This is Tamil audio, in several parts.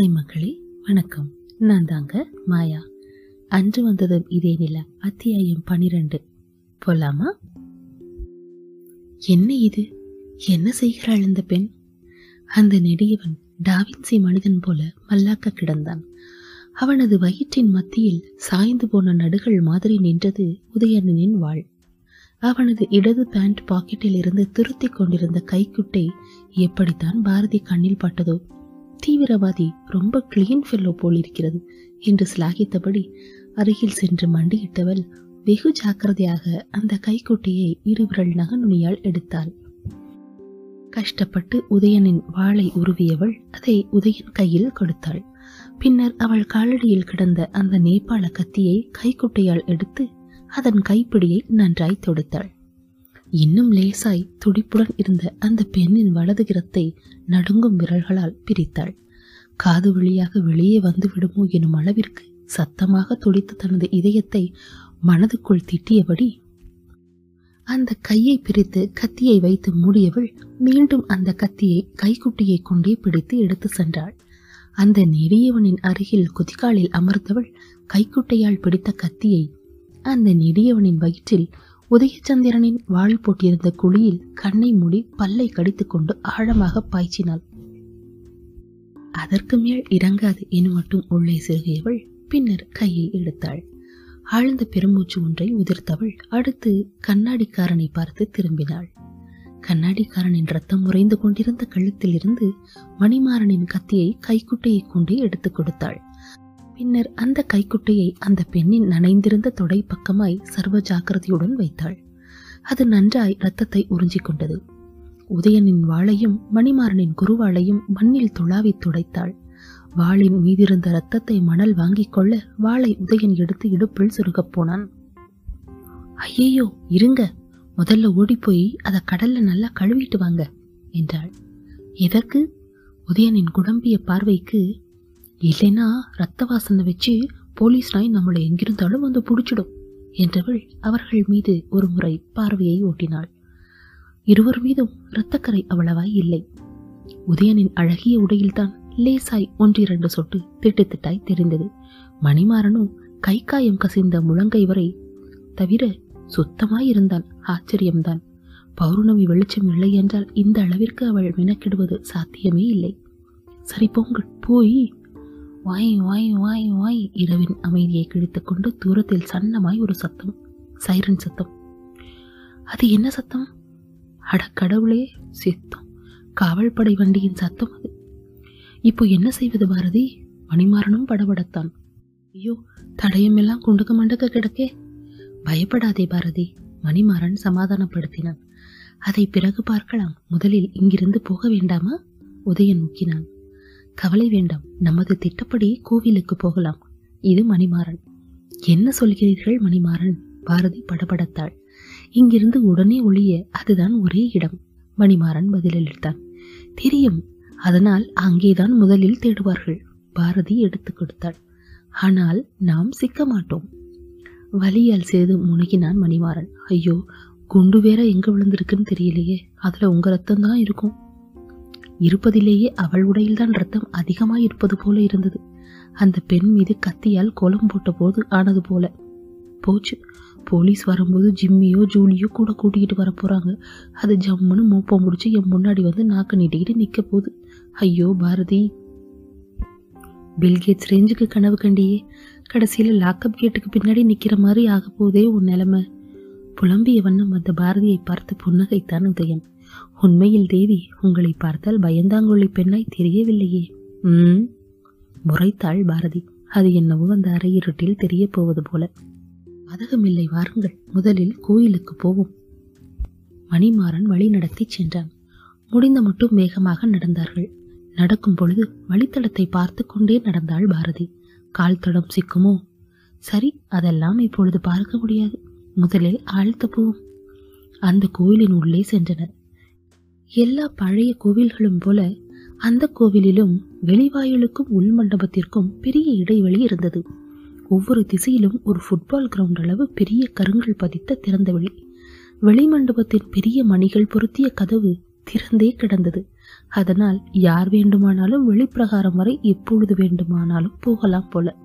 ஹாய் மக்களே வணக்கம். நான் தாங்க மாயா. அன்று வந்ததும் இதே நில. அத்தியாயம் பனிரெண்டு. போலாமா? என்ன இது? என்ன செய்கிறாள் இந்த பெண்? அந்த நெடியவன் டாவின்சி மனிதன் போல மல்லாக்க கிடந்தான். அவனது வயிற்றின் மத்தியில் சாய்ந்து போன நடுகள் மாதிரி நின்றது உதயணனின் வாழ். அவனது இடது பேண்ட் பாக்கெட்டில் இருந்து திருத்திக் கொண்டிருந்த கைக்குட்டை எப்படித்தான் பாரதி கண்ணில் பட்டதோ தீவிரவாதி ரொம்ப கிளீன் ஃபெல்லோ போல் இருக்கிறது என்று சிலாகித்தபடி அருகில் சென்று மண்டியிட்டவள் வெகு ஜாக்கிரதையாக அந்த கைக்குட்டையை இருவிரல் நகநுனியால் எடுத்தாள். கஷ்டப்பட்டு உதயனின் வாளை உருவியவள் அதை உதயன் கையில் கொடுத்தாள். பின்னர் அவள் காலடியில் கிடந்த அந்த நேபாள கத்தியை கைக்குட்டையால் எடுத்து அதன் கைப்பிடியை நன்றாய் தொடுத்தாள். இன்னும் லேசாய் துடிப்புடன் இருந்த அந்த பெண்ணின் வலது கிரத்தை நடுங்கும் விரல்களால் பிரித்தாள். காது வழியாக வெளியே வந்து விடுமோ எனும் அளவிற்கு சத்தமாக துடித்த தனது இதயத்தை மனதுக்குள் திட்டியபடி அந்த கையை பிரித்து கத்தியை வைத்து மூடியவள் மீண்டும் அந்த கத்தியை கைக்குட்டியை கொண்டே பிடித்து எடுத்து சென்றாள். அந்த நெடியவனின் அருகில் குதிகாலில் அமர்ந்தவள் கைக்குட்டையால் பிடித்த கத்தியை அந்த நெடியவனின் வயிற்றில் உதயச்சந்திரனின் வாழ் போட்டிருந்த குழியில் கண்ணை மூடி பல்லை கடித்துக்கொண்டு ஆழமாக பாய்ச்சினாள். அதற்கு மேல் இறங்காது என மட்டும் உள்ளே சிறுகியவள் பின்னர் கையை எடுத்தாள். ஆழ்ந்த பெருமூச்சு ஒன்றை உதிர்த்தவள் அடுத்து கண்ணாடிக்காரனை பார்த்து திரும்பினாள். கண்ணாடிக்காரனின் ரத்தம் உறைந்து கொண்டிருந்த கழுத்தில் இருந்து மணிமாறனின் கத்தியை கைக்குட்டையை கொண்டே எடுத்துக் கொடுத்தாள். பின்னர் அந்த கைக்குட்டையை அந்த பெண்ணின் நனைந்திருந்த தொடை பக்கமாய் சர்வ ஜாக்கிரதையுடன் வைத்தாள். அது நன்றாய் இரத்தத்தை உறிஞ்சிக் கொண்டது. உதயனின் வாளையும் மணிமாறனின் குருவாளையும் மண்ணில் துளாவி துடைத்தாள். வாளின் மீதிருந்த ரத்தத்தை மணல் வாங்கிக் கொள்ள வாளை உதயன் எடுத்து இடுப்பில் சுருகப் போனான். ஐயையோ இருங்க. முதல்ல ஓடிப்போய் அதை கடல்ல நல்லா கழுவிட்டு வாங்க என்றாள். எதற்கு? உதயனின் குழம்பிய பார்வைக்கு இல்லைன்னா ரத்த வாசனை வச்சு போலீஸ் நாய் நம்மளை எங்கிருந்தாலும் வந்து பிடிச்சிடும் என்றவள் அவர்கள் மீது ஒரு முறை பார்வையை ஓட்டினாள். இருவர் மீதும் இரத்தக்கரை அவ்வளவாய் இல்லை. உதயனின் அழகிய உடையில்தான் லேசாய் ஒன்றிரண்டு சொட்டு திட்டு திட்டாய் தெரிந்தது. மணிமாறனும் கை காயம் கசிந்த முழங்கை வரை தவிர சுத்தமாய் இருந்தான் ஆச்சரியம்தான். பௌர்ணமி வெளிச்சம் இல்லை என்றால் இந்த அளவிற்கு அவள் மெனக்கிடுவது சாத்தியமே இல்லை. சரி போங்கள் போய் வாய் வாய் வாய் வாய். இரவின் அமைதியை கிழித்துக் கொண்டு தூரத்தில் சன்னமாய் ஒரு சத்தம் சைரன் சத்தம். அது என்ன சத்தம்? அட கடவுளே சித்தம். காவல் படை வண்டியின் சத்தம் அது. இப்போ என்ன செய்வது பாரதி? மணிமாறனும் படபடத்தான். ஐயோ தடயமெல்லாம் குண்டுக்க மண்டக்க கிடக்கே. பயப்படாதே பாரதி மணிமாறன் சமாதானப்படுத்தினான். அதை பிறகு பார்க்கலாம். முதலில் இங்கிருந்து போக வேண்டாமா? உதயன் முக்கினான் கவலை வேண்டாம். நமது திட்டப்படி கோவிலுக்கு போகலாம். இது மணிமாறன். என்ன சொல்கிறீர்கள் மணிமாறன்? பாரதி படபடத்தாள். இங்கிருந்து உடனே ஒளிய அதுதான் ஒரே இடம். மணிமாறன் பதிலளித்தான். தெரியும். அதனால் அங்கேதான் முதலில் தேடுவார்கள். பாரதி எடுத்துக் கொடுத்தாள். ஆனால் நாம் சிக்க மாட்டோம். வலியால் சிறிது முனகினான் மணிமாறன். ஐயோ குண்டு வேற எங்க விழுந்திருக்குன்னு தெரியலையே. அதுல உங்க ரத்தம் தான் இருக்கும். இருப்பதிலேயே அவள் உடையில்தான் ரத்தம் அதிகமாய் இருப்பது போல இருந்தது. அந்த பெண் மீது கத்தியால் கோலம் போட்ட போது ஆனது போல. போச்சு. போலீஸ் வரும்போது ஜிம்மியோ ஜூலியோ கூட கூட்டிகிட்டு வர போகிறாங்க அது ஜம்முன்னு மூப்பம் முடிச்சு என் முன்னாடி வந்து நாக்கு நீட்டிக்கிட்டு நிற்க போகுது. ஐயோ பாரதி. பில்கேட்ஸ் ரேஞ்சுக்கு கனவு கண்டியே. கடைசியில் லாக்அப் கேட்டுக்கு பின்னாடி நிற்கிற மாதிரி ஆக போதே உன் நிலைமை. புலம்பிய வண்ணம் அந்த பாரதியை பார்த்து புன்னகைத்தான் உதயன் உண்மையில் தேவி உங்களை பார்த்தால் பயந்தாங்குழி பெண்ணாய் தெரியவில்லையே. ம். முறைத்தாள் பாரதி. அது என்னவோ அந்த அறை இருட்டில் தெரிய போவது போல. அதகமில்லை வாருங்கள். முதலில் கோயிலுக்கு போவோம். மணிமாறன் வழி நடத்தி சென்றான். முடிந்த மட்டும் வேகமாக நடந்தார்கள். நடக்கும் பொழுது வழித்தடத்தை பார்த்து கொண்டே நடந்தாள் பாரதி. கால் தடம் சிக்குமோ? சரி அதெல்லாம் இப்பொழுது பார்க்க முடியாது. முதலில் ஆழ்த்த போவோம். அந்த கோயிலின் உள்ளே சென்றனர். எல்லா பழைய கோவில்களும் போல அந்த கோவிலிலும் வெளிவாயிலுக்கும் உள் மண்டபத்திற்கும் பெரிய இடைவெளி இருந்தது. ஒவ்வொரு திசையிலும் ஒரு ஃபுட்பால் கிரவுண்ட் அளவு பெரிய கருங்கள் பதித்த திறந்த வெளி வெளிமண்டபத்தின் பெரிய மணிகள் பொருத்திய கதவு திறந்தே கிடந்தது. அதனால் யார் வேண்டுமானாலும் வெளிப்பிரகாரம் வரை எப்பொழுது வேண்டுமானாலும் போகலாம் போல.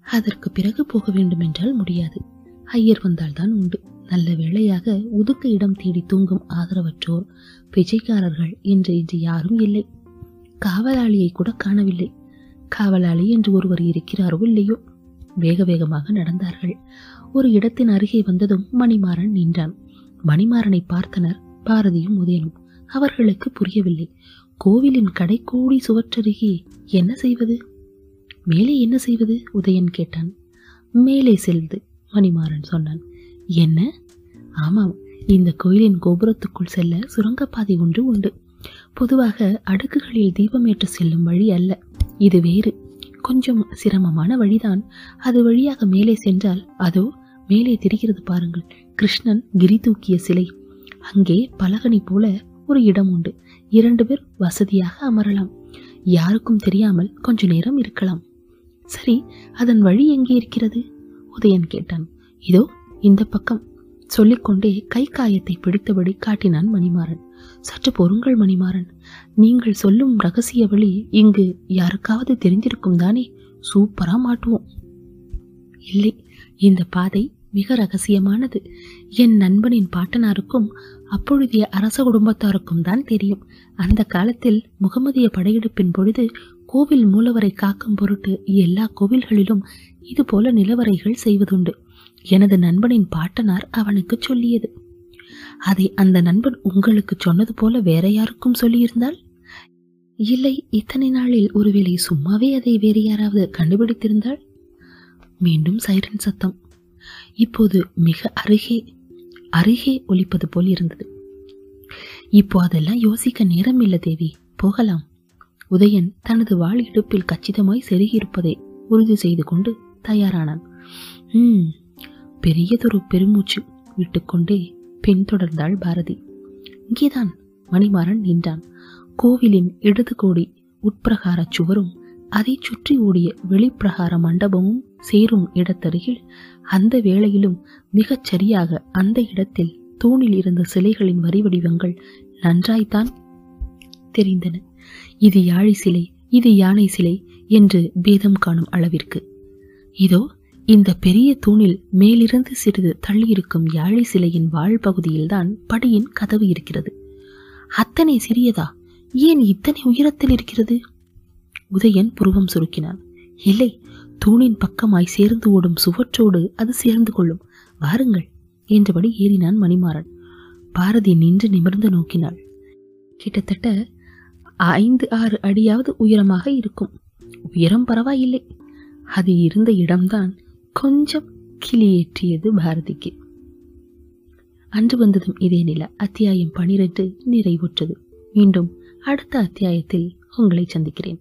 அதற்கு பிறகு போக வேண்டுமென்றால் முடியாது. ஐயர் வந்தால்தான் உண்டு. நல்ல வேளையாக ஒதுக்க இடம் தேடி தூங்கும் ஆதரவற்றோர் பிச்சைக்காரர்கள் என்று இன்று யாரும் இல்லை. காவலாளியை கூட காணவில்லை. காவலாளி என்று ஒருவர் இருக்கிறாரோ இல்லையோ? வேக வேகமாக நடந்தார்கள். ஒரு இடத்தின் அருகே வந்ததும் மணிமாறன் நின்றான். மணிமாறனை பார்த்தனர் பாரதியும் உதயனும். அவர்களுக்கு புரியவில்லை. கோவிலின் கடைக்கூடி சுவற்றருகே என்ன செய்வது? மேலே என்ன செய்வது? உதயன் கேட்டான். மேலே செல்வது மணிமாறன் சொன்னான். என்ன? ஆமாம் இந்த கோயிலின் கோபுரத்துக்குள் செல்ல சுரங்கப்பாதை ஒன்று உண்டு. பொதுவாக அடுக்குகளில் தீபம் ஏற்று செல்லும் வழி அல்ல. இது வேறு. கொஞ்சம் சிரமமான வழிதான். அது வழியாக மேலே சென்றால் அதோ மேலே தெரிகிறது பாருங்கள் கிருஷ்ணன் கிரி தூக்கிய சிலை. அங்கே பலகனி போல ஒரு இடம் உண்டு. இரண்டு பேர் வசதியாக அமரலாம். யாருக்கும் தெரியாமல் கொஞ்ச நேரம் இருக்கலாம். சரி அதன் வழி எங்கே இருக்கிறது? உதயன் கேட்டான். இதோ இந்த பக்கம். சொல்லிக்கொண்டே கை காயத்தை பிடித்தபடி காட்டினான் மணிமாறன். சற்று பொறுங்கள் மணிமாறன். நீங்கள் சொல்லும் ரகசிய வழி இங்கு யாருக்காவது தெரிஞ்சிருக்கும் தானே? சூப்பரா மாட்டுவோம். இல்லை இந்த பாதை மிக ரகசியமானது. என் நண்பனின் பாட்டனாருக்கும் அப்பொழுதைய அரச குடும்பத்தாருக்கும் தான் தெரியும். அந்த காலத்தில் முகமதிய படையெடுப்பின் பொழுது கோவில் மூலவரை காக்கும் பொருட்டு எல்லா கோவில்களிலும் இது போல நிலவரைகள் செய்வதுண்டு. எனது நண்பனின் பாட்டனார் அவனுக்கு சொல்லியது. அதை அந்த நண்பன் உங்களுக்கு சொன்னது போல வேற யாருக்கும் சொல்லியிருந்தால்? இல்லை இத்தனை நாளில் ஒருவேளை சும்மாவே அதை வேறு யாராவது கண்டுபிடித்திருந்தால்? மீண்டும் சைரன் சத்தம். இப்போது மிக அருகே அருகே ஒலிப்பது போல் இருந்தது. இப்போ அதெல்லாம் யோசிக்க நேரம் இல்லை தேவி. போகலாம். உதயன் தனது வாள் இடுப்பில் கச்சிதமாய் செருகியிருப்பதை உறுதி செய்து கொண்டு தயாரானான். ம் பெரியதொரு பெருமூச்சு விட்டுக்கொண்டே பின்தொடர்ந்தாள் பாரதி. இங்கேதான் மணிமாறன் நின்றான். கோவிலின் இடது கோடி உட்பிரகார சுவரும் அதை சுற்றி ஓடிய வெளிப்பிரகார மண்டபமும் சேரும் இடத்தருகில் அந்த வேளையிலும் மிகச் சரியாக அந்த இடத்தில் தூணில் இருந்த சிலைகளின் வரி வடிவங்கள் நன்றாய்த்தான் தெரிந்தன. இது யாழி சிலை இது யானை சிலை என்று பேதம் காணும் அளவிற்கு. இதோ இந்த பெரிய தூணில் மேலிருந்து சிறிது தள்ளியிருக்கும் யாழி சிலையின் வாழ் பகுதியில்தான் படியின் கதவு இருக்கிறது. அத்தனை சிறியதா? ஏன் இத்தனை உயரத்தில் இருக்கிறது? உதயன் புருவம் சுருக்கினான். இல்லை தூணின் பக்கமாய் சேர்ந்து ஓடும் சுவற்றோடு அது சேர்ந்து கொள்ளும். வாருங்கள் என்றபடி ஏறினான் மணிமாறன். பாரதி நின்று நிமிர்ந்து நோக்கினாள். கிட்டத்தட்ட ஐந்து ஆறு அடியாவது உயரமாக இருக்கும். உயரம் பரவாயில்லை. அது இருந்த இடம்தான். கொஞ்சம் கிளியேற்றியது பாரதிக்கு. அன்று வந்ததும் இதே நில அத்தியாயம் பனிரெண்டு நிறைவுற்றது. மீண்டும் அடுத்த அத்தியாயத்தில் உங்களை சந்திக்கிறேன்.